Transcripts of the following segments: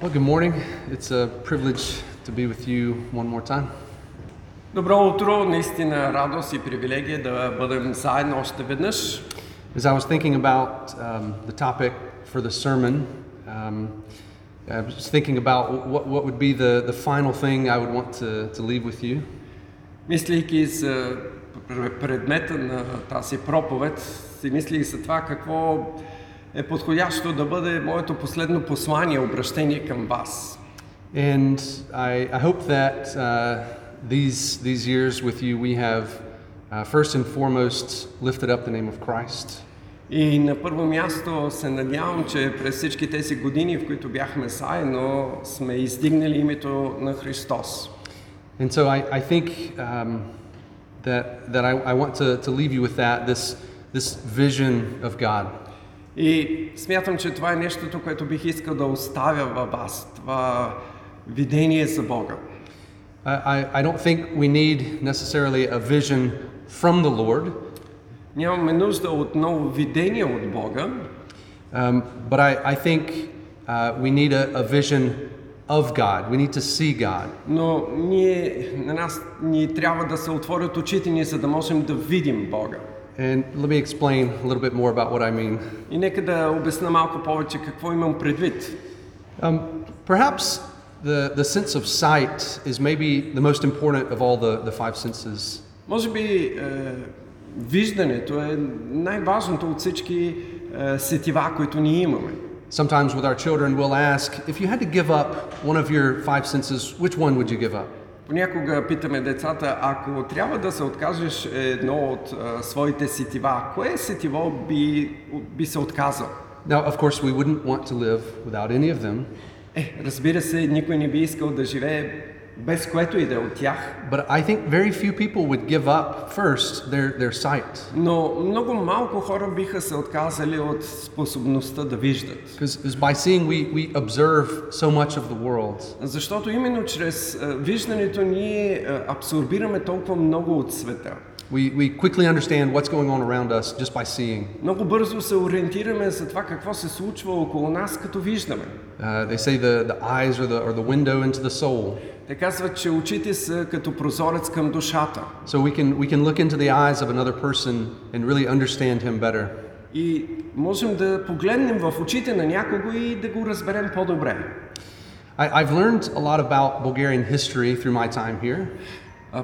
Well, good morning. It's a privilege to be with you one more time. Добро утро, наистина радост и привилегия да бъдем заедно още веднъж. As I was thinking about um, the topic for the sermon, um, I was thinking about what, what would be the, the final thing I would want to, to leave with you. Мислейки за пр- предмета на тази проповед, си мислих за това какво е подходящо да бъде моето последно послание, обращение към вас. And I, I hope that uh, these, these years with you, we have uh, first and foremost lifted up the name of Christ. И на първо място се надявам, че през всички тези години, в които бяхме заедно, сме издигнали името на Христос. And so I, I think um, that, that I, I want to, to leave you with that, this, this vision of God. И смятам, че това е нещото, което бих искал да оставя във вас. Това видение за Бога. I, I- don't think we need necessarily a vision from the Lord, Нямаме нужда от ново видение от Бога, um, but I, I think uh, we need a, a vision of God. We need to see God. но ние, на нас ни трябва да се отворят очите ни, за да можем да видим Бога. And let me explain a little bit more about what I mean. И нека да обясна малко повече какво имам предвид. Um, perhaps the, the sense of sight is maybe the most important of all the, the five senses. Може би е, виждането е най-важното от всички е, сетива, които ние имаме. Sometimes with our children, we'll ask if you had to give up one of your five senses, which one would you give up? Понякога питаме децата, ако трябва да се откажеш едно от а, своите сетива, кое сетиво би, би се отказал? Now, of course, we wouldn't want to live without any of them, Е, разбира се, никой не би искал да живее без което и да е от тях, but I think very few people would give up first their, their sight. но много малко хора биха се отказали от способността да виждат. Because by seeing, we, we observe so much of the world. Защото именно чрез а, виждането ние а, абсорбираме толкова много от света. We, we quickly understand what's going on around us just by seeing. Много бързо се ориентираме за това какво се случва около нас, като виждаме. Uh, they say the, the eyes are the, are the window into the soul. Те казват, че очите са като прозорец към душата. So we can, we can look into the eyes of another person and really understand him better. И можем да погледнем в очите на някого и да го разберем по-добре. I, I've learned a lot about Bulgarian history through my time here.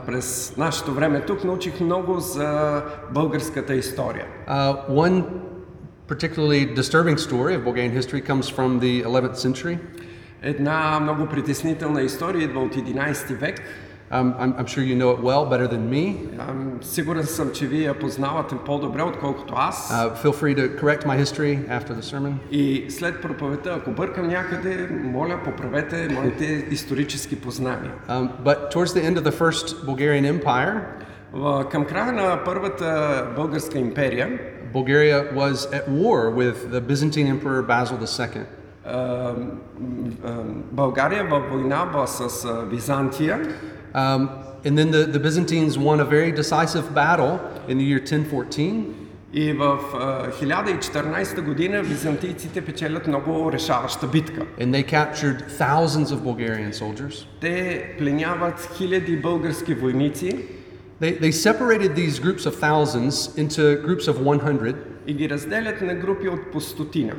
През нашето време тук научих много за българската история. Uh, one particularly disturbing story of Bulgarian history comes from the 11th century. Една много притеснителна история идва от 11 век. Um, I'm, I'm sure you know it well, better than me. Ам, Сигурен съм, че вие я познавате по-добре, отколкото аз. Uh, feel free to correct my history after the sermon. И след проповедта, ако бъркам някъде, моля, поправете моите исторически познания. Um, but towards the end of the First Bulgarian Empire, В- Към края на първата българска империя, Bulgaria was at war with the Byzantine Emperor Basil II. а, м, а, България във война ба с а, Византия Um, and then the, the Byzantines won a very decisive battle in the year 1014. и в а, 1014 година византийците печелят много решаваща битка. And they captured thousands of Bulgarian soldiers. Те пленяват хиляди български войници They, they separated these groups of thousands into groups of 100, и ги разделят на групи от по стотина.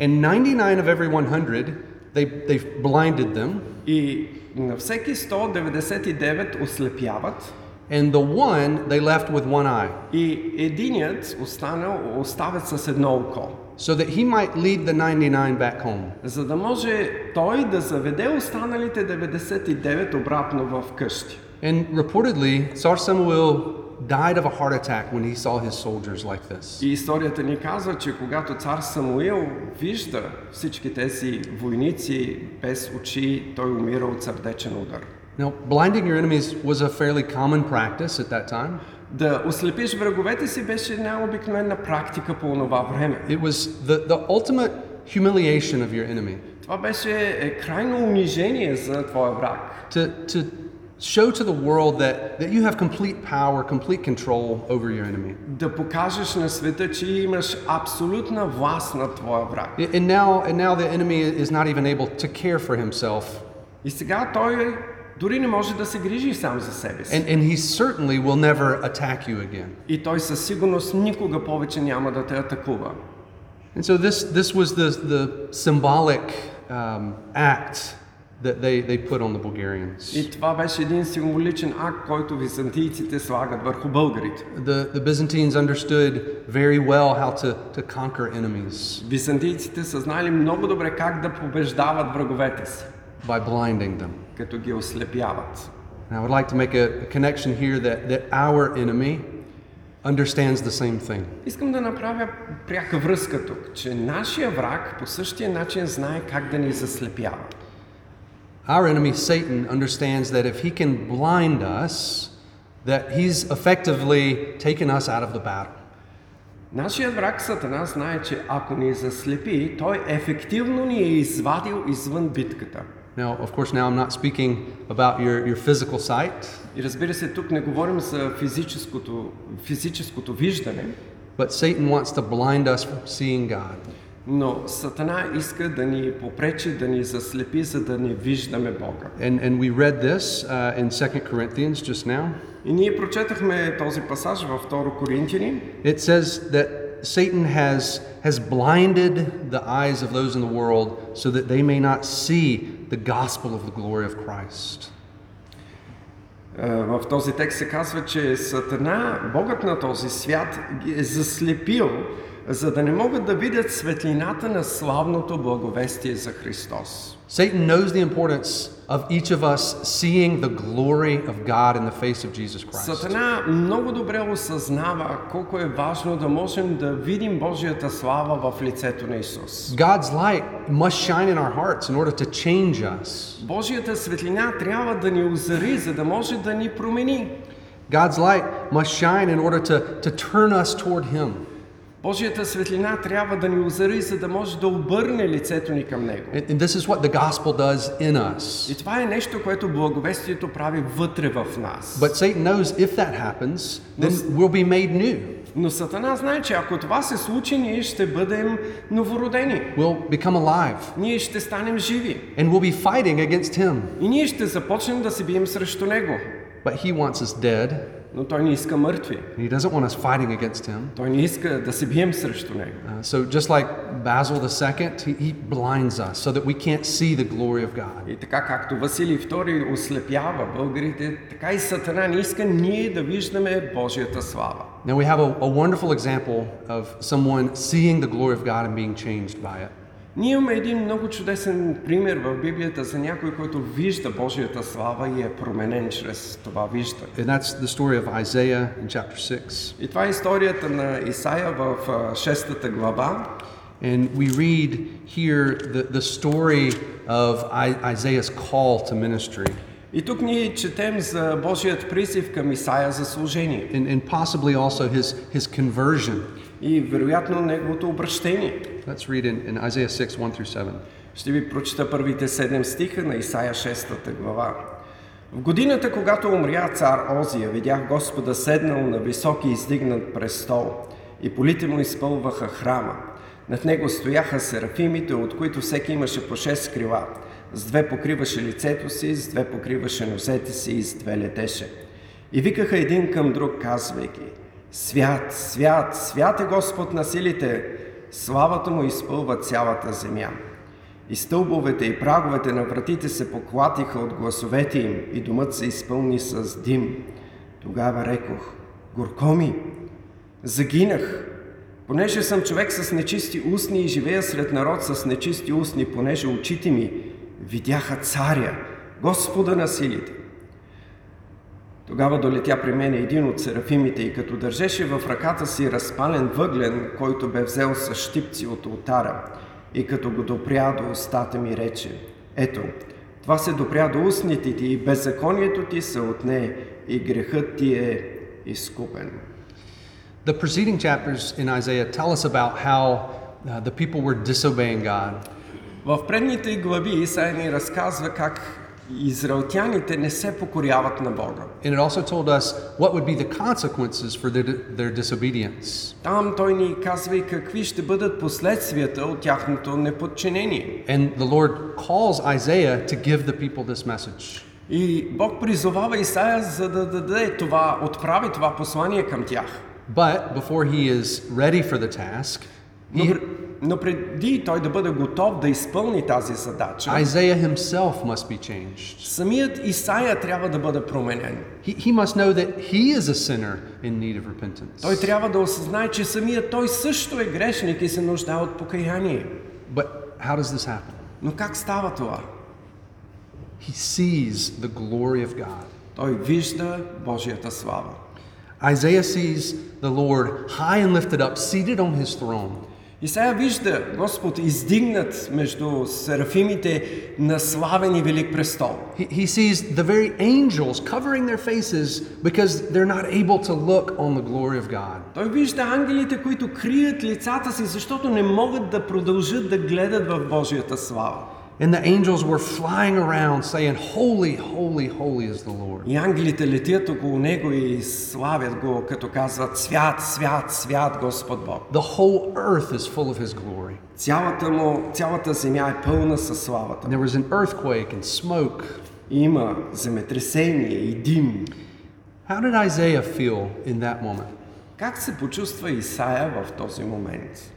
and 99 of every 100, they, they blinded them, И на всеки 199 ослепяват and the one they left with one eye, и единият останал оставят с едно око. so that he might lead the 99 back home. за да може той да заведе останалите 99 обратно в къщи. And reportedly, Tsar Samuel died of a heart attack when he saw his soldiers like this. И историята ни казва, че когато цар Самуил вижда всички тези войници без очи, той умира от сърдечен удар. Now, blinding your enemies was a fairly common practice at that time. Да ослепиш враговете си беше една обикновена практика по това време. It was the, the ultimate humiliation of your enemy. Това беше е, крайно унижение за твоя враг. To, to show to the world that, that you have complete power, complete control over your enemy. Да покажеш на света, че имаш абсолютна власт на твоя враг. And now, and now the enemy is not even able to care for himself. И сега той дори не може да се грижи сам за себе си. And, and he certainly will never attack you again. И той със сигурност никога повече няма да те атакува. And so this, this was the, the symbolic um, act that they, they put on the Bulgarians. И това беше един символичен акт, който византийците слагат върху българите. The, the Byzantines understood very well how to, to conquer enemies Византийците са знали много добре как да побеждават враговете си, by blinding them. като ги ослепяват. And I would like to make a, a connection here that, that our enemy understands the same thing. Искам да направя пряка връзка тук, че нашия враг по същия начин знае как да ни заслепява. Our enemy, Satan, understands that if he can blind us, that he's effectively taken us out of the battle. Нашият враг Сатана знае, че ако ни заслепи, той ефективно ни е извадил извън битката. Now, of course, now I'm not speaking about your, your physical sight, И разбира се, тук не говорим за физическото, физическото виждане, but Satan wants to blind us from seeing God. но Сатана иска да ни попречи, да ни заслепи, за да не виждаме Бога. And, and we read this uh, in 2 Corinthians just now. И ние прочетахме този пасаж във 2 Коринтияни. It says that Satan has, has blinded the eyes of those in the world so that they may not see the gospel of the glory of Christ. Е, В този текст се казва, че Сатана, Богът на този свят, ги е заслепил, за да не могат да видят светлината на славното благовестие за Христос. Satan knows the importance of each of us seeing the glory of God in the face of Jesus Christ. Сатана много добре осъзнава колко е важно да можем да видим Божията слава в лицето на Исус. God's light must shine in our hearts in order to change us. Божията светлина трябва да ни озари, за да може да ни промени. God's light must shine in order to, to turn us toward Him. Божията светлина трябва да ни озари, за да може да обърне лицето ни към Него. And, this is what the gospel does in us. И това е нещо, което благовестието прави вътре в нас. But Satan knows if that happens, then we'll be made new. Но Сатана знае, че ако това се случи, ние ще бъдем новородени. We'll become alive. Ние ще станем живи. And we'll be fighting against Him. И ние ще започнем да се бием срещу Него. But He wants us dead. Но Той не иска мъртви. And He doesn't want us fighting against Him. Той не иска да се бием срещу Него. Uh, so just like Basil II, he, he blinds us so that we can't see the glory of God. И така както Василий II ослепява българите, така и Сатана не иска ние да виждаме Божията слава. Now we have a, a wonderful example of someone seeing the glory of God and being changed by it. Ние имаме един много чудесен пример в Библията за някой, който вижда Божията слава и е променен чрез това виждане. And that's the story of Isaiah in chapter 6. И това е историята на Исаия в а, шестата глава. And we read here the, the story of Isaiah's call to ministry И тук ние четем за Божият призив към Исаия за служение and, and possibly also his, his conversion. и вероятно неговото обращение. Let's read in, in Isaiah 6 1 through 7. Ще ви прочета първите седем стиха на Исаия 6 глава. В годината, когато умря цар Озия, видях Господа седнал на високи издигнат престол и полите му изпълваха храма. Над него стояха серафимите, от които всеки имаше по шест крила. С две покриваше лицето си, с две покриваше нозете си и с две летеше. И викаха един към друг, казвайки, Свят, свят, свят е Господ на силите, славата му изпълва цялата земя. И стълбовете и праговете на вратите се поклатиха от гласовете им и домът се изпълни с дим. Тогава рекох, горко ми, загинах, понеже съм човек с нечисти устни и живея сред народ с нечисти устни, понеже очите ми видяха царя, Господа на силите. Тогава долетя при мен един от серафимите и като държеше в ръката си разпален въглен, който бе взел с щипци от ултара, и като го допря до устата ми рече, ето, това се допря до устните ти и беззаконието ти се отне и грехът ти е изкупен. The preceding chapters in Isaiah tell us about how uh, the people were disobeying God. В предните глави Исаия ни разказва как израелтяните не се покоряват на Бога. And it also told us what would be the consequences for their, their disobedience. Там той ни казва и какви ще бъдат последствията от тяхното неподчинение. And the Lord calls Isaiah to give the people this message. И Бог призовава Исаия за да даде това, отправи това послание към тях. But before he is ready for the task, Но, he, пр- но преди той да бъде готов да изпълни тази задача, Isaiah himself must be changed. самият Исаия трябва да бъде променен. He, he must know that he is a sinner in need of repentance. Той трябва да осъзнае, че самият той също е грешник и се нуждае от покаяние. But how does this happen? Но как става това? He sees the glory of God. Той вижда Божията слава. Isaiah sees the Lord high and lifted up, seated on his throne. Исаия вижда Господ издигнат между серафимите на славен и велик престол. He, he sees the very angels covering their faces because they're not able to look on the glory of God. Той вижда ангелите, които крият лицата си, защото не могат да продължат да гледат в Божията слава. And the angels were flying around saying, Holy, holy, holy is the Lord. И ангелите летят около него и славят го, като казват Свят, свят, свят Господ Бог. The whole earth is full of his glory. Цялата му, цялата земя е пълна със славата. And there was an earthquake and smoke. Има земетресение и дим. How did Isaiah feel in that moment? Как се почувства Исаия в този момент?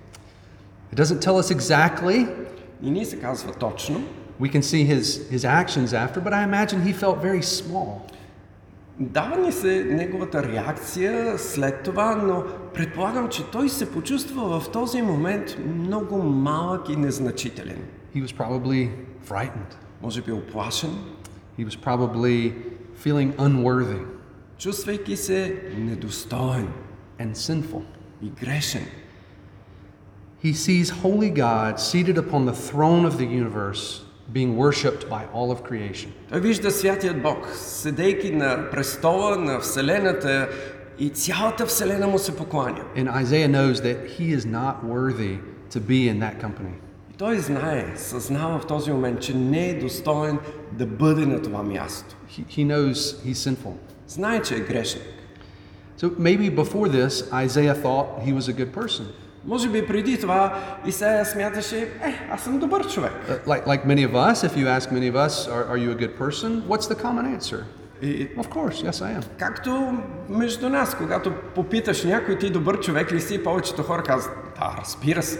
It doesn't tell us exactly. И ни се казва точно. We can see his, his actions after, but I imagine he felt very small. Дава ни се неговата реакция след това, но предполагам, че той се почувства в този момент много малък и незначителен. He was probably frightened. Може би оплашен, He was probably feeling unworthy чувствайки се недостоен and sinful. и грешен. He sees holy God seated upon the throne of the universe, being worshipped by all of creation. Той вижда святият Бог, седейки на престола на Вселената и цялата Вселена му се покланя. And Isaiah knows that he is not worthy to be in that company. И той знае, съзнава в този момент, че не е достоен да бъде на това място. He, he knows he's sinful. Знае, че е грешник. So maybe before this, Isaiah thought he was a good person. Може би преди това Исаия смяташе, е, аз съм добър човек. Uh, Like, like many of us, if you ask many of us, are, are you a good person? What's the common answer? И, Of course, yes, I am. както между нас, когато попиташ някой ти добър човек ли си, повечето хора казват, да, разбира се,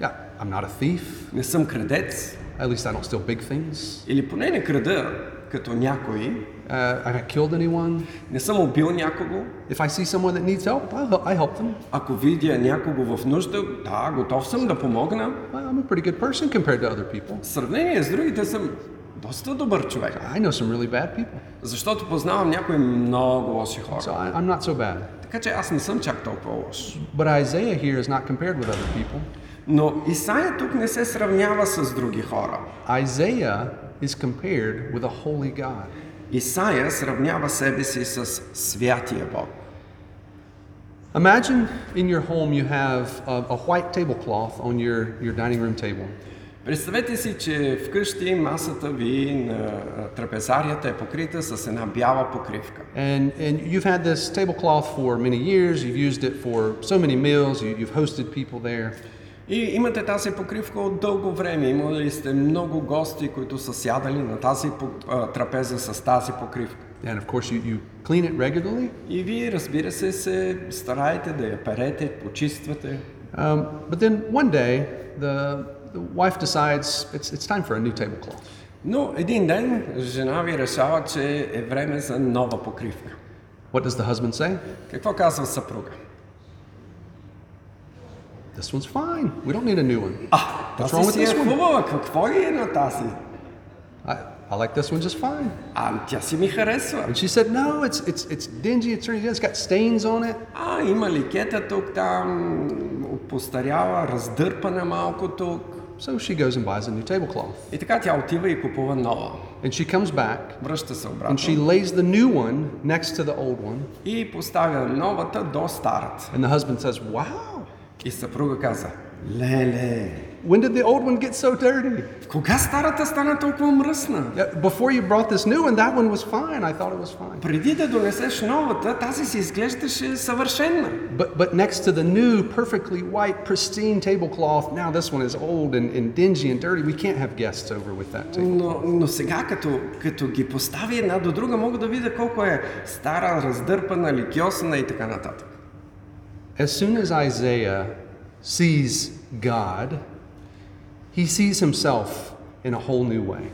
Yeah, I'm not a thief. не съм крадец. At least I don't steal big things. Или поне не крада, като някой. Uh, I killed anyone. Не съм убил някого. If I see someone that needs help, I help, I help them. Ако видя някого в нужда, да, готов съм да помогна. I'm a pretty good person compared to other people. В сравнение с другите съм доста добър човек. I know some really bad people, Защото познавам някои много лоши хора. so I, I'm not so bad. Така че аз не съм чак толкова лош. But Isaiah here is not compared with other people. Но Исаия тук не се сравнява с други хора. Isaiah is compared with a holy God. Исаия сравнява себе си с святия Бог. Imagine in your home you have a, a white tablecloth on your, your dining room table. Представете си, че вкъщи масата ви на а, трапезарията е покрита с една бяла покривка. And, and you've had this tablecloth for many years, you've used it for so many meals, you, you've hosted people there. И имате тази покривка от дълго време. Имали сте много гости, които са сядали на тази трапеза с тази покривка. And of course, you, you clean it regularly. И вие, разбира се, се стараете да я перете, почиствате. Um, but then one day, the, the wife decides it's, it's time for a new tablecloth. Но един ден жена ви решава, че е време за нова покривка. What does the husband say? Какво казва съпруга? This one's fine. We don't need a new one. А, What's wrong тази with си е this one? хубава, какво ли е на тази? I, I like this one just fine. А, тя си ми харесва. And she said, No, it's, it's, it's dingy, it's dirty, it's got stains on it. А, има ликета тук, там, постаряла, раздърпана малко тук. So she goes and buys a new tablecloth. И така тя отива и купува нова. And she comes back Връща се and обратно. she lays the new one next to the old one. И поставя новата до старата. And the husband says, Wow, И съпруга каза, Леле, When did the old one get so dirty? кога старата стана толкова мръсна? Yeah, Before you brought this new one, that one was fine. I thought it was fine. Преди да донесеш новата, тази си изглеждаше съвършенна. But, but next to the new, perfectly white, pristine tablecloth, now this one is old and, and dingy and dirty. We can't have guests over with that table. Но, но сега, като, като ги постави една до друга, мога да видя колко е стара, раздърпана, ликьосана и така нататък. As soon as Isaiah sees God, he sees himself in a whole new way.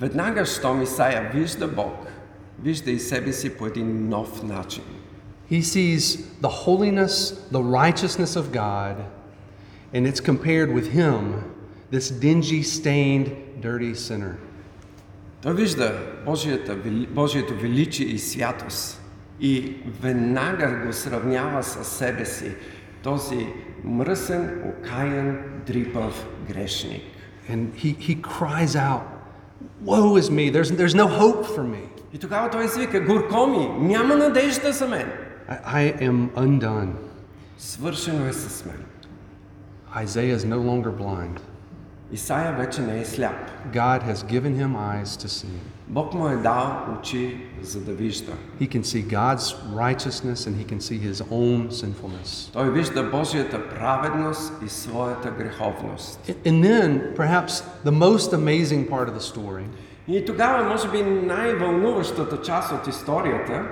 Веднага, щом Исаия вижда Бог, вижда и себе си по един нов начин. He sees the holiness, the righteousness of God, and it's compared with him, this dingy, stained, dirty sinner. Той вижда Божията, вели- Божието величие и святост и веднага го сравнява със себе си, този мръсен, окаян, дрипав грешник. And he, he cries out, Woe is me, there's, there's no hope for me. И тогава той извика, горко ми, няма надежда за мен. I, I am undone. Свършено е с мен. Isaiah is no longer blind. Исаия вече не е сляп. God has given him eyes to see. Бог му е дал очи, за да вижда. He can see God's righteousness and he can see his own sinfulness. Той вижда Божията праведност и своята греховност. And then, perhaps the most amazing part of the story И тогава, може би, най-вълнуващата част от историята,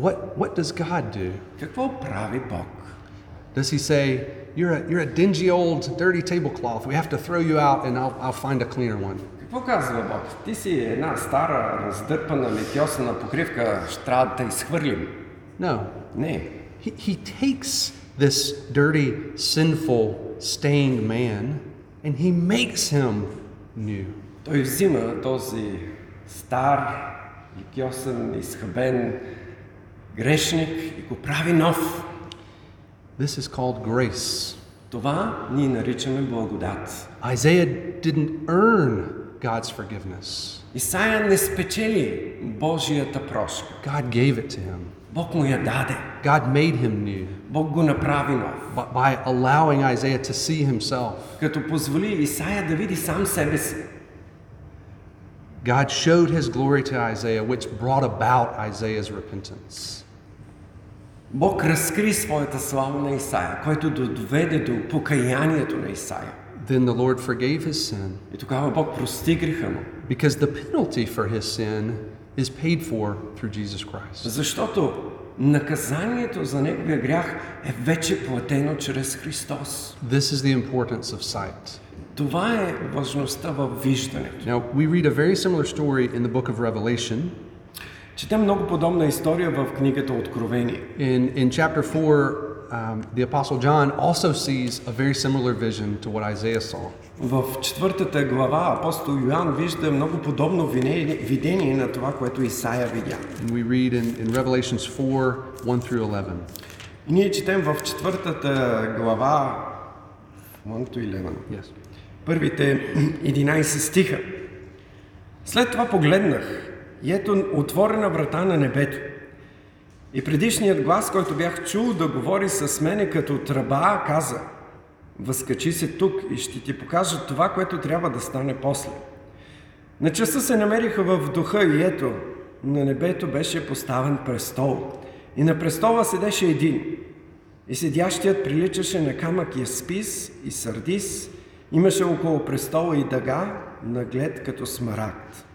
what, what does God do? какво прави Бог? Does he say, You're a, you're a dingy old dirty tablecloth. We have to throw you out and I'll, I'll find a cleaner one? Какво казва Бог? Ти си една стара, раздърпана, летьосана покривка, ще трябва да изхвърлим. No. Не. He, he takes this dirty, sinful, stained man and he makes him new. Той взима този стар, летьосан, изхабен грешник и го прави нов. This is called grace. Това ние наричаме благодат. Isaiah didn't earn God's forgiveness, Исаия не спечели Божията прошка. God gave it to him. Бог му я даде. God made him new Бог го направи нов. by, by allowing Isaiah to see himself. Като позволи Исаия да види сам себе си. God showed his glory to Isaiah, which brought about Isaiah's repentance. Бог разкри своята слава на Исаия, който доведе до покаянието на Исаия. Then the Lord forgave his sin И тогава Бог прости греха му. because the penalty for his sin is paid for through Jesus Christ. Защото наказанието за неговия грях е вече платено чрез Христос. This is the importance of sight. Това е важността във виждането. Now, we read a very similar story in the book of Revelation. Четем много подобна история в книгата Откровение. In, in chapter 4, um, the Apostle John also sees a very similar vision to what Isaiah saw. В четвъртата глава апостол Йоанн вижда много подобно видение на това, което Исаия видя. And we read in, in Revelations 4 1 through 11. И ние четем в четвъртата глава 1 to 11. Yes. първите 11 стиха. След това погледнах и ето отворена врата на небето. И предишният глас, който бях чул да говори с мене като тръба, каза Възкачи се тук и ще ти покажа това, което трябва да стане после. На часа се намериха в духа и ето, на небето беше поставен престол. И на престола седеше един. И седящият приличаше на камък яспис и сардис. Имаше около престола и дъга, наглед като смарагд.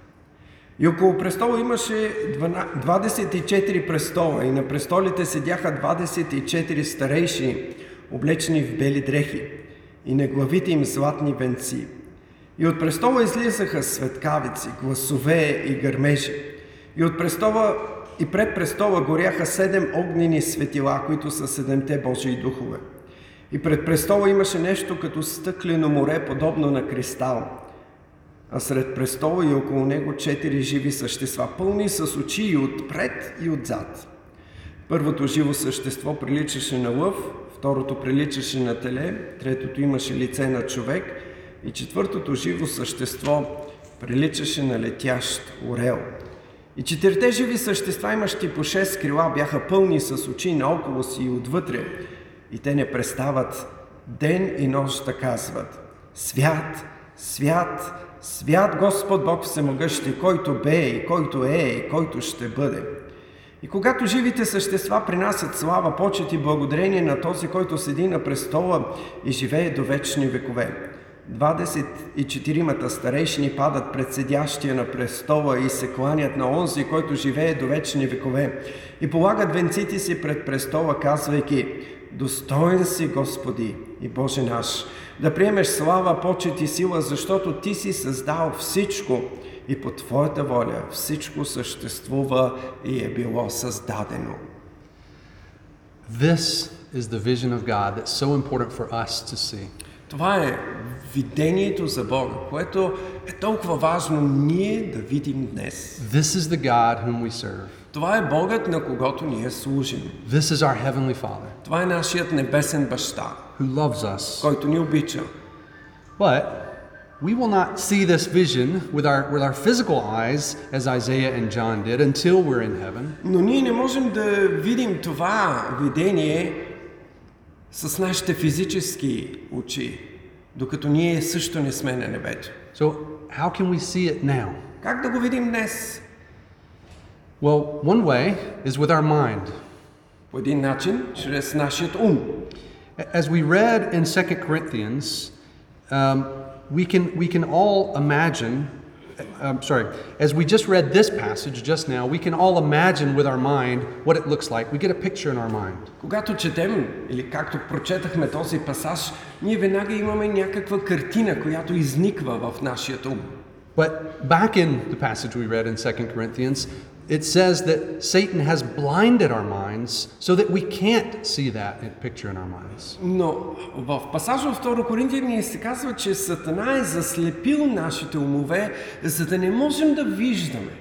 И около престола имаше 24 престола и на престолите седяха 24 старейши, облечени в бели дрехи и на главите им златни венци. И от престола излизаха светкавици, гласове и гърмежи. И от престола и пред престола горяха седем огнени светила, които са седемте Божии духове. И пред престола имаше нещо като стъклено море, подобно на кристал. А сред престола и около него четири живи същества, пълни с очи и отпред и отзад. Първото живо същество приличаше на лъв, второто приличаше на теле, третото имаше лице на човек и четвъртото живо същество приличаше на летящ орел. И четирите живи същества, имащи по шест крила, бяха пълни с очи наоколо си и отвътре, и те не престават ден и нощ да казват Свят, свят, свят Господ Бог Всемогъщи, който бе и който е и който ще бъде. И когато живите същества принасят слава, почет и благодарение на този, който седи на престола и живее до вечни векове. 24-мата старейшини падат пред седящия на престола и се кланят на онзи, който живее до вечни векове и полагат венците си пред престола, казвайки Достоен си, Господи и Боже наш, да приемеш слава, почет и сила, защото Ти си създал всичко и по Твоята воля всичко съществува и е било създадено. This is the vision of God that's so important for us to see. Това е видението за Бога, което е толкова важно ние да видим днес. This is the God whom we serve. Това е Богът, на когото ние служим. This is our Heavenly Father Това е нашият небесен баща, who loves us. който ни обича. But we will not see this vision with our, with our physical eyes, as Isaiah and John did, until we're in heaven. Но ние не можем да видим това видение с нашите физически очи, докато ние също не сме на небето. So, how can we see it now? Как да го видим днес? Well, one way is with our mind. По един начин, чрез нашият ум. As we read in 2 Corinthians, um, we, can, we can all imagine, I'm sorry, as we just read this passage just now, we can all imagine with our mind what it looks like. We get a picture in our mind. Когато четем, или както прочетахме този пасаж, ние веднага имаме някаква картина, която изниква в нашия ум. But back in the passage we read in 2 Corinthians, it says that Satan has blinded our minds so that we can't see that picture in our minds. Но в пасажа от 2 Коринтия ни се казва, че Сатана е заслепил нашите умове, за да не можем да виждаме.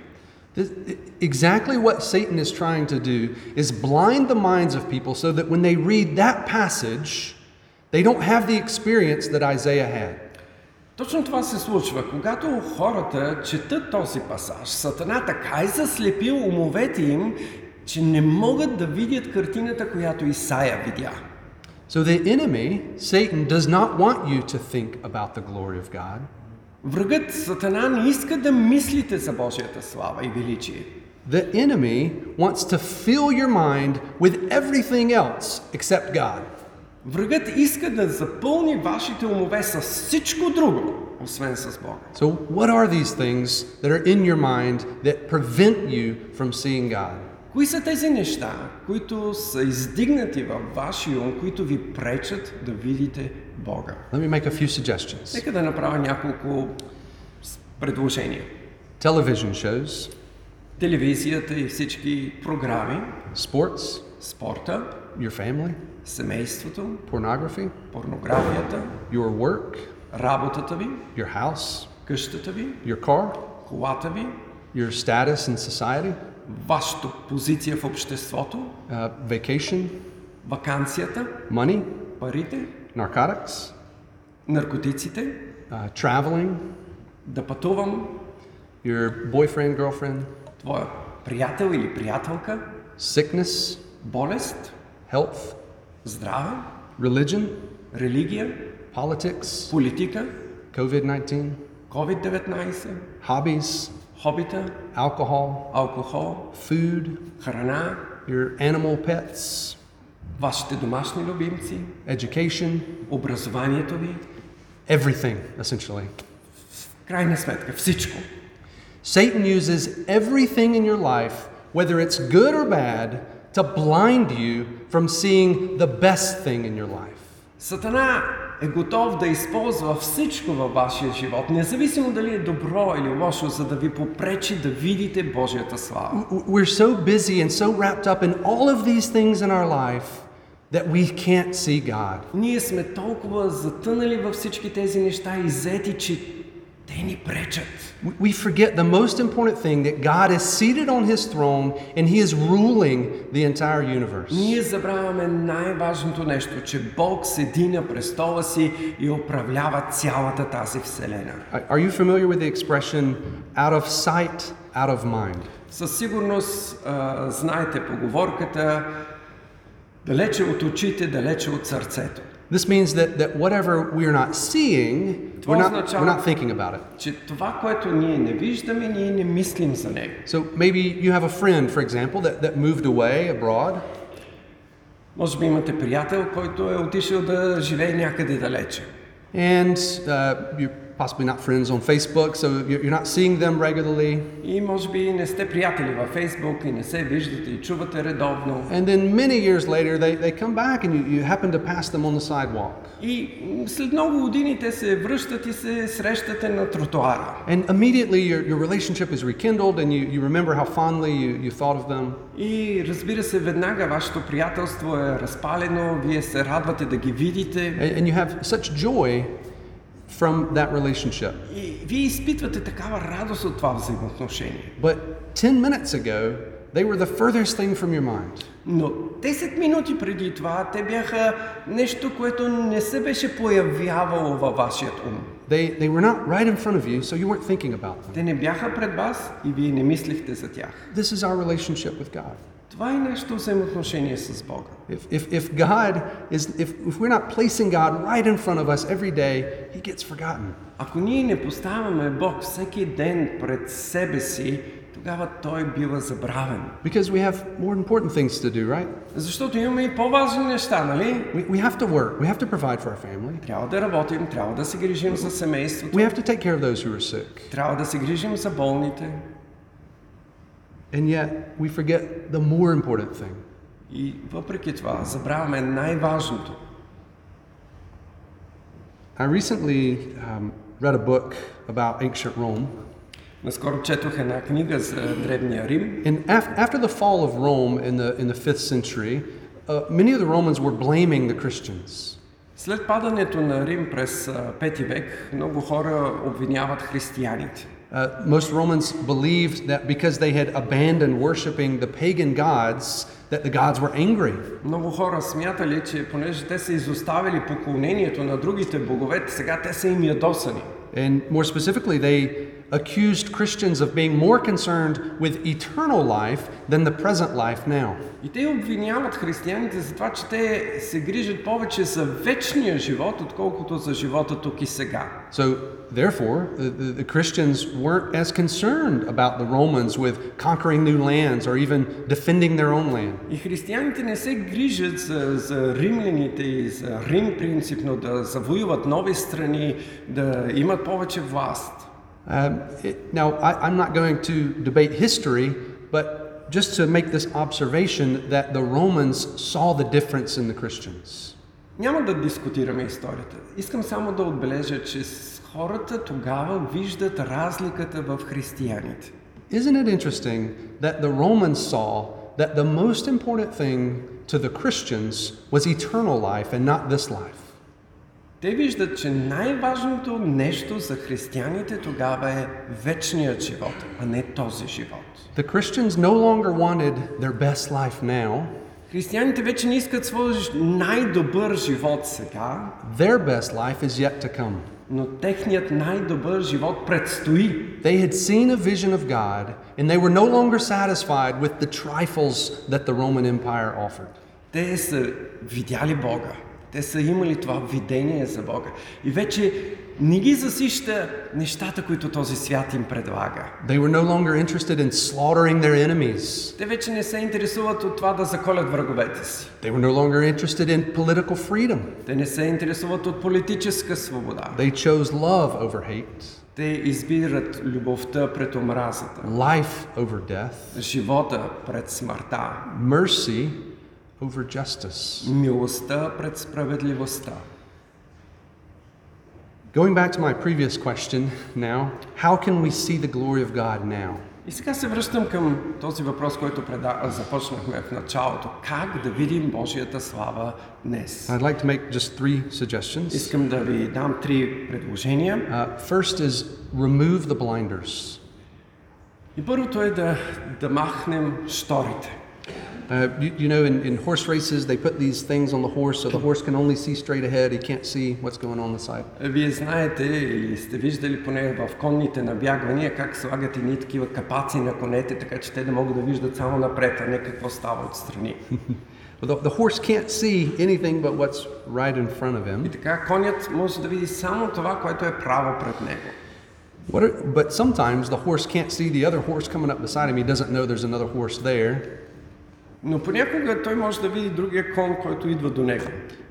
This- Exactly what Satan is trying to do is blind the minds of people so that when they read that passage, they don't have the experience that Isaiah had. Точно това се случва. Когато хората четат този пасаж, Сатана така е заслепил умовете им, че не могат да видят картината, която Исаия видя. So the enemy, Satan, does not want you to think about the glory of God. Врагът Сатана не иска да мислите за Божията слава и величие. The enemy wants to fill your mind with everything else except God. Врагът иска да запълни вашите умове с всичко друго, освен с Бога. So, what are these things that are in your mind that prevent you from seeing God? Кои са тези неща, които са издигнати във вашия ум, които ви пречат да видите Бога? Let me make a few suggestions. Нека да направя няколко предложения. Television shows, Телевизията и всички програми, sports, спорта, your family, семейството, pornography, порнографията, your work, работата ви, your house, къщата ви, your car, колата ви, your status in society, вашата позиция в обществото, uh, vacation, вакансията, money, парите, narcotics, наркотиците, uh, traveling, да пътувам, your boyfriend, girlfriend, твоя приятел или приятелка, sickness, болест, health, здраве, religion, религия, politics, политика, COVID 19, COVID-19, hobbies, хобита, alcohol, алкохол, food, храна, your animal pets, вашите домашни любимци, education, образованието ви, everything, essentially. в крайна сметка всичко. Satan uses everything in your life, whether it's good or bad, to blind you from seeing the best thing in your life. Сатана е готов да използва всичко във вашия живот, независимо дали е добро или лошо, за да ви попречи да видите Божията слава. W- We're so busy and so wrapped up in all of these things in our life that we can't see God. Ние сме толкова затънали във всички тези неща и зети, че те ни пречат. We- We forget the most important thing that God is seated on his throne and he is ruling the entire universe. Ние забравяме най-важното нещо, че Бог седи на престола си и управлява цялата тази вселена. Are are you familiar with the expression out of sight, out of mind? Със сигурност а, знаете поговорката далече от очите, далече от сърцето. This means that, that whatever we're not seeing, we're not, означава- we're not thinking about it. Че това, което ние не виждаме, ние не мислим за него. So maybe you have a friend, for example, that, that moved away abroad, Може би имате приятел, който е отишъл да живее някъде далече. and uh, you're possibly not friends on Facebook, so you're you're not seeing them regularly. И може би не сте приятели във Фейсбук и не се виждате и чувате редовно. And then many years later, they, they come back and you, you happen to pass them on the sidewalk. И м, след много години те се връщат и се срещате на тротуара. And immediately your, your relationship is rekindled and you, you remember how fondly you, you thought of them. И разбира се, веднага вашето приятелство е разпалено, вие се радвате да ги видите. And, and you have such joy from that relationship. И вие изпитвате такава радост от това взаимоотношение. But 10 minutes ago, they were the furthest thing from your mind. Но 10 минути преди това те бяха нещо, което не се беше появявало във вашият ум. They, they were not right in front of you, so you weren't thinking about them. Те не бяха пред вас и вие не мислихте за тях. This is our relationship with God. Това е нашето взаимоотношение с Бога. If, if, if God is, if, if we're not placing God right in front of us every day, He gets forgotten. Ако ние не поставяме Бог всеки ден пред себе си, тогава Той бива забравен. Because we have more important things to do, right? Защото имаме и по-важни неща, нали? We, we have to work, we have to provide for our family, Трябва да работим, трябва да се грижим за семейството, we have to take care of those who are sick. трябва да се грижим за болните. And yet, we forget the more important thing. И въпреки това, забравяме най-важното. I recently um, read a book about ancient Rome. Наскоро четох една книга за Древния Рим And af- after the fall of Rome in the, in the 5th century, uh, many of the Romans were blaming the Christians. След падането на Рим през а, пети век, много хора обвиняват християните. Uh, most Romans believed that because they had abandoned worshiping the pagan gods, that the gods were angry. Много хора смятали, че понеже те са изоставили поклонението на другите богове, сега те са им ядосани. And more specifically, they accused Christians of being more concerned with eternal life than the present life now. И те обвиняват християните за това, че те се грижат повече за вечния живот, отколкото за живота тук и сега. So, therefore, the, the, the Christians weren't as concerned about the Romans with conquering new lands or even defending their own land. И християните не се грижат за, за римляните и за Рим принципно да завоюват нови страни, да имат повече власт. Um, it, now, I, I'm not going to debate history, but just to make this observation that the Romans saw the difference in the Christians. Няма да дискутираме историята. Искам само да отбележа, че с хората тогава виждат разликата в християните. Isn't it interesting that the Romans saw that the most important thing to the Christians was eternal life and not this life? Те виждат, че най-важното нещо за християните тогава е вечният живот, а не този живот. The Christians no longer wanted their best life now. Християните вече не искат своя ж- най-добър живот сега, Their best life is yet to come. но техният най-добър живот предстои. They had seen a vision of God, and they were no longer satisfied with the trifles that the Roman Empire offered. Те са видяли Бога. Те са имали това видение за Бога. И вече не ги засища нещата, които този свят им предлага. They were no longer interested in slaughtering their enemies. Те вече не се интересуват от това да заколят враговете си. They were no longer interested in political freedom. Те не се интересуват от политическа свобода. They chose love over hate, Те избират любовта пред омразата, life over death, живота пред смъртта, mercy over justice. милостта пред справедливостта. Going back to my previous question now, how can we see the glory of God now? И сега се връщам към този въпрос, който преда... започнахме в началото. Как да видим Божията слава днес? I'd like to make just three suggestions. Искам да ви дам три предложения. Uh, first is remove the blinders. И първото е да, да махнем шторите. Uh, you, you know, in, in horse races, they put these things on the horse so the horse can only see straight ahead. He can't see what's going on the side. Вие знаете или сте виждали поне в конните набягвания как слагат едни такива капаци на конете, така че те да могат да виждат само напред, а не какво става отстрани. The, the horse can't see anything but what's right in front of И him. така конят може да види само това, което е право пред него. What are, but sometimes the horse can't see the other horse coming up beside him. He doesn't know there's another horse there. Но понякога той може да види другия кон, който идва до него.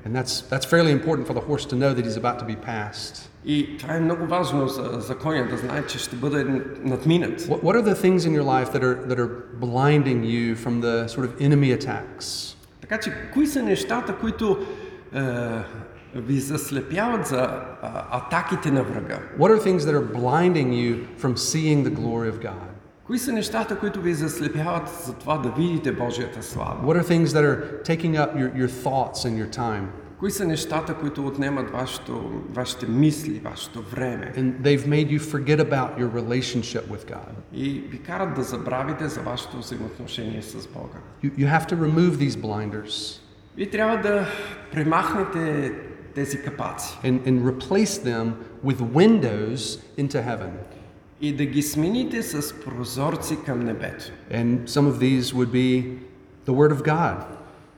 And that's, that's fairly important for the horse to know that he's about to be passed. И това е много важно за, за коня да знае, че ще бъде надминат. What, what are the things in your life that are, that are blinding you from the sort of enemy attacks? Така че, кои са нещата, които е, ви заслепяват за а, атаките на врага? What are things that are blinding you from seeing the glory of God? Кои са нещата, които ви заслепяват за това да видите Божията слава? What are things that are taking up your, your thoughts and your time? Кои са нещата, които отнемат вашето, вашите мисли, вашето време And they've made you forget about your relationship with God. и ви карат да забравите за вашето взаимоотношение с Бога? You, you have to remove these blinders Вие трябва да премахнете тези капаци and, and replace them with windows into heaven. и да ги смените с прозорци към небето. And some of these would be the Word of God,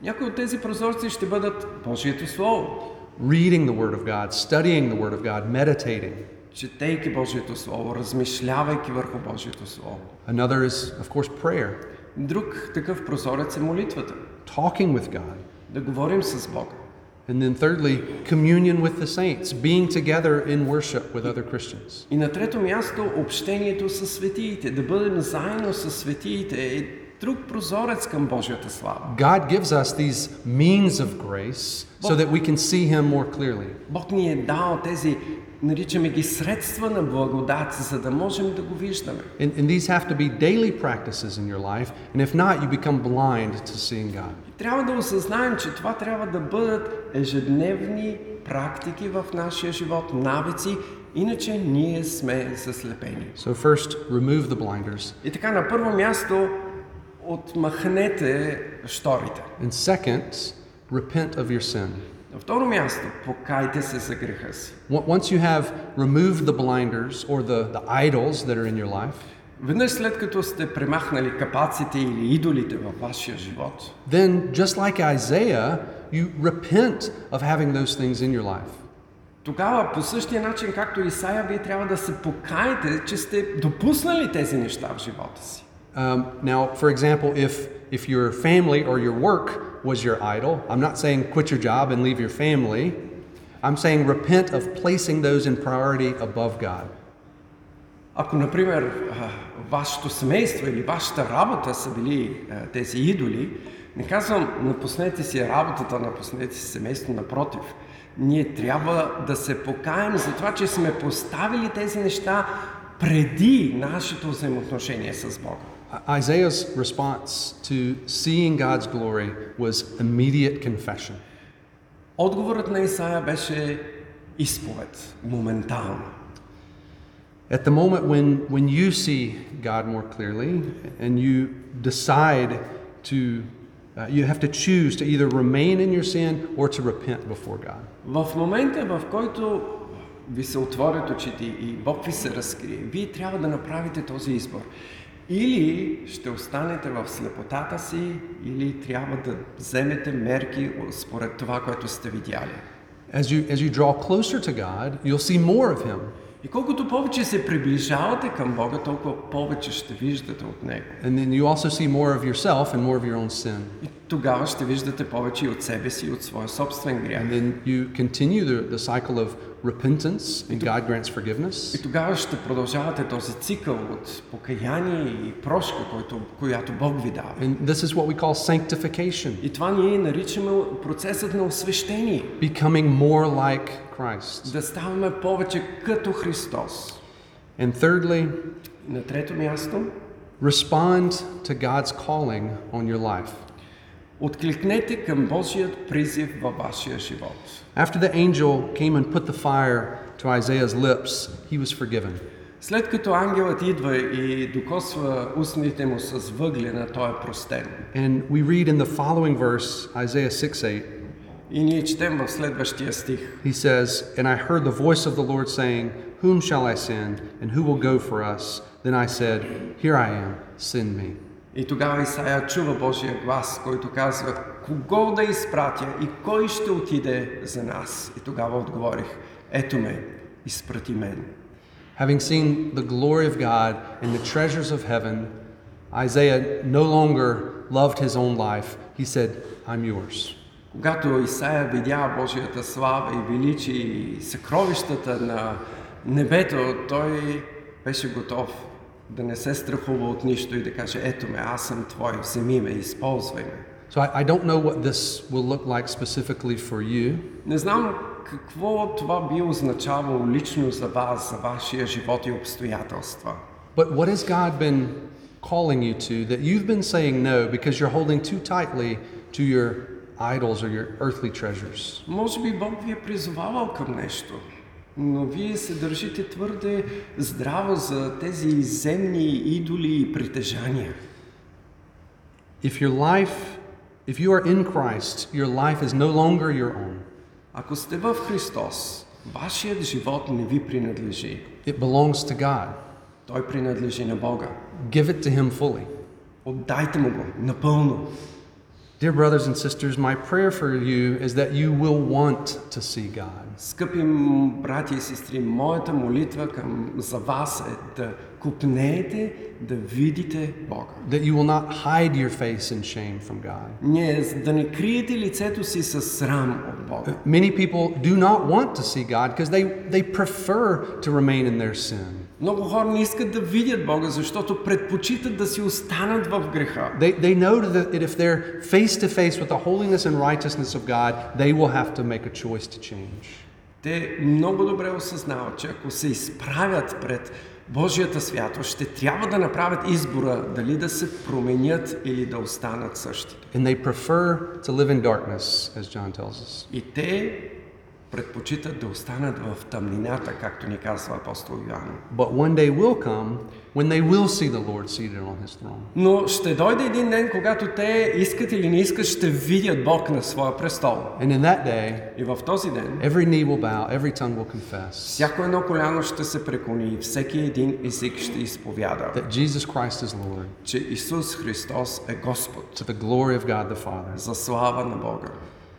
Някои от тези прозорци ще бъдат Божието Слово, reading the Word of God, studying the Word of God, meditating. четейки Божието Слово, размишлявайки върху Божието Слово. Another is, of course, prayer, Друг такъв прозорец е молитвата. talking with God. Да говорим с Бога. And then, thirdly, communion with the saints, being together in worship with other Christians. И на трето място, общението с светиите. Да бъдем заедно с светиите е друг прозорец към Божията слава. God gives us these means of grace so that we can see Him more clearly. Бог ни е дал тези, наричаме ги средства на благодат, за да можем да го виждаме. And, and these have to be daily practices in your life, and if not, you become blind to seeing God. Трябва да осъзнаем, че това трябва да бъдат ежедневни практики в нашия живот, навици, иначе ние сме заслепени. So, first, remove the blinders, И така, на първо място, отмахнете шторите. and second, repent of your sin. На второ място, покайте се за греха си. On- Once you have removed the blinders or the, the idols that are in your life, Веднъж след като сте премахнали капаците или идолите във вашия живот, then just like Isaiah, you repent of having those things in your life. тогава по същия начин, както Исаия, вие трябва да се покаете, че сте допуснали тези неща в живота си. Um, now, for example, if if your family or your work was your idol, I'm not saying quit your job and leave your family. I'm saying repent of placing those in priority above God. Ако, например, вашето семейство или вашата работа са били тези идоли, не казвам напуснете си работата, напуснете си семейство, напротив. Ние трябва да се покаем за това, че сме поставили тези неща преди нашето взаимоотношение с Бога. Isaiah's response to seeing God's glory was immediate confession. Отговорът на Исаия беше изповед, моментално. At the moment when, when you see God more clearly and you decide to, uh, you have to choose to either remain in your sin or to repent before God. В момента, в който ви се отворят очите и Бог ви се разкрие, вие трябва да направите този избор. Или ще останете в слепотата си, или трябва да вземете мерки според това, което сте видяли. As you, as you draw closer to God, you'll see more of Him. И колкото повече се приближавате към Бога, толкова повече ще виждате от Него. And then you also see more of yourself and more of your own sin. И тогава ще виждате повече и от себе си, и от своя собствен грях. And then you continue the, the cycle of repentance, and God grants forgiveness. И тогава ще продължавате този цикъл от покаяние и прошка, който, която Бог ви дава. And this is what we call sanctification, И това ние наричаме процесът на освещение. becoming more like Christ. Да ставаме повече като Христос. And thirdly, На трето място, respond to God's calling on your life. откликнете към Божият призив във вашия живот. After the angel came and put the fire to Isaiah's lips, he was forgiven. След като ангелът идва и докосва устните му с въглена, той е простен. And we read in the following verse, Isaiah 6 8, И ние четем в следващия стих. he says, And I heard the voice of the Lord saying, Whom shall I send, and who will go for us? Then I said, Here I am, send me. И тогава Исаия чува Божия глас, който казва, кого да изпратя и кой ще отиде за нас? И тогава отговорих, ето ме, изпрати мен. Having seen the glory of God and the treasures of heaven, Isaiah no longer loved his own life. He said, I'm yours. Когато Исаия видя Божията слава и величие и съкровищата на небето, той беше готов да не се страхува от нищо и да каже, ето ме, аз съм твой, вземи ме, използвай ме. So I, I don't know what this will look like specifically for you, Не знам какво това би означавало лично за вас, за вашия живот и обстоятелства. but what has God been calling you to that you've been saying no because you're holding too tightly to your idols or your earthly treasures? Може би Бог ви е призовавал към нещо, но вие се държите твърде здраво за тези земни идоли и притежания. If your life, if you are in Christ, your life is no longer your own. Ако сте в Христос, вашият живот не ви принадлежи. It belongs to God. Той принадлежи на Бога. Give it to Him fully. Отдайте му го напълно. Dear brothers and sisters, my prayer for you is that you will want to see God. Скъпи м, брати и сестри, моята молитва към за вас е да купнеете да видите Бога. That you will not hide your face in shame from God. Не, да не криете лицето си с срам от Бога. Many people do not want to see God because they, they prefer to remain in their sin. Много хора не искат да видят Бога, защото предпочитат да си останат в греха. They, they know that if they're face to face with the holiness and righteousness of God, they will have to make a choice to change. Те много добре осъзнават, че ако се изправят пред Божията святост, ще трябва да направят избора дали да се променят или да останат същите. And they prefer to live in darkness, as John tells us. И те предпочитат да останат в тъмнината, както ни казва апостол Йоанн. But one day will come when they will see the Lord seated on his throne. Но ще дойде един ден, когато те искат или не искат, ще видят Бог на своя престол. And in that day, И в този ден every knee will bow, every tongue will confess всяко едно коляно ще се преклони и всеки един език ще изповяда, that Jesus Christ is Lord че Исус Христос е Господ to the glory of God the Father. за слава на Бога.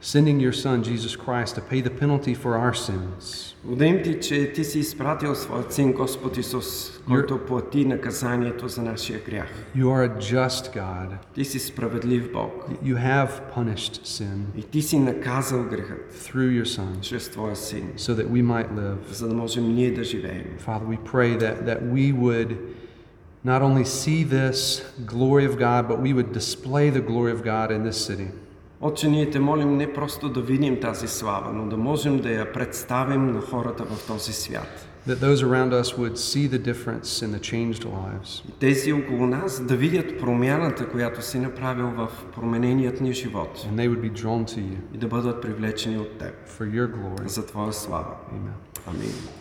sending your Son, Jesus Christ, to pay the penalty for our sins. Благодарим Ти, че Ти си изпратил Своят Син Господ Исус, който плати наказанието за нашия грях. You are a just God. Ти си справедлив Бог. You have punished sin И Ти си наказал грехът through your Son чрез Твоя Син, so that we might live. за да можем ние да живеем. Father, we pray that, that we would not only see this glory of God, but we would display the glory of God in this city. Отче, ние те молим не просто да видим тази слава, но да можем да я представим на хората в този свят. That those around us would see the difference in the changed lives. Тези около нас да видят промяната, която си направил в промененият ни живот And they would be drawn to you и да бъдат привлечени от Теб for your glory. за Твоя слава. Amen. Амин.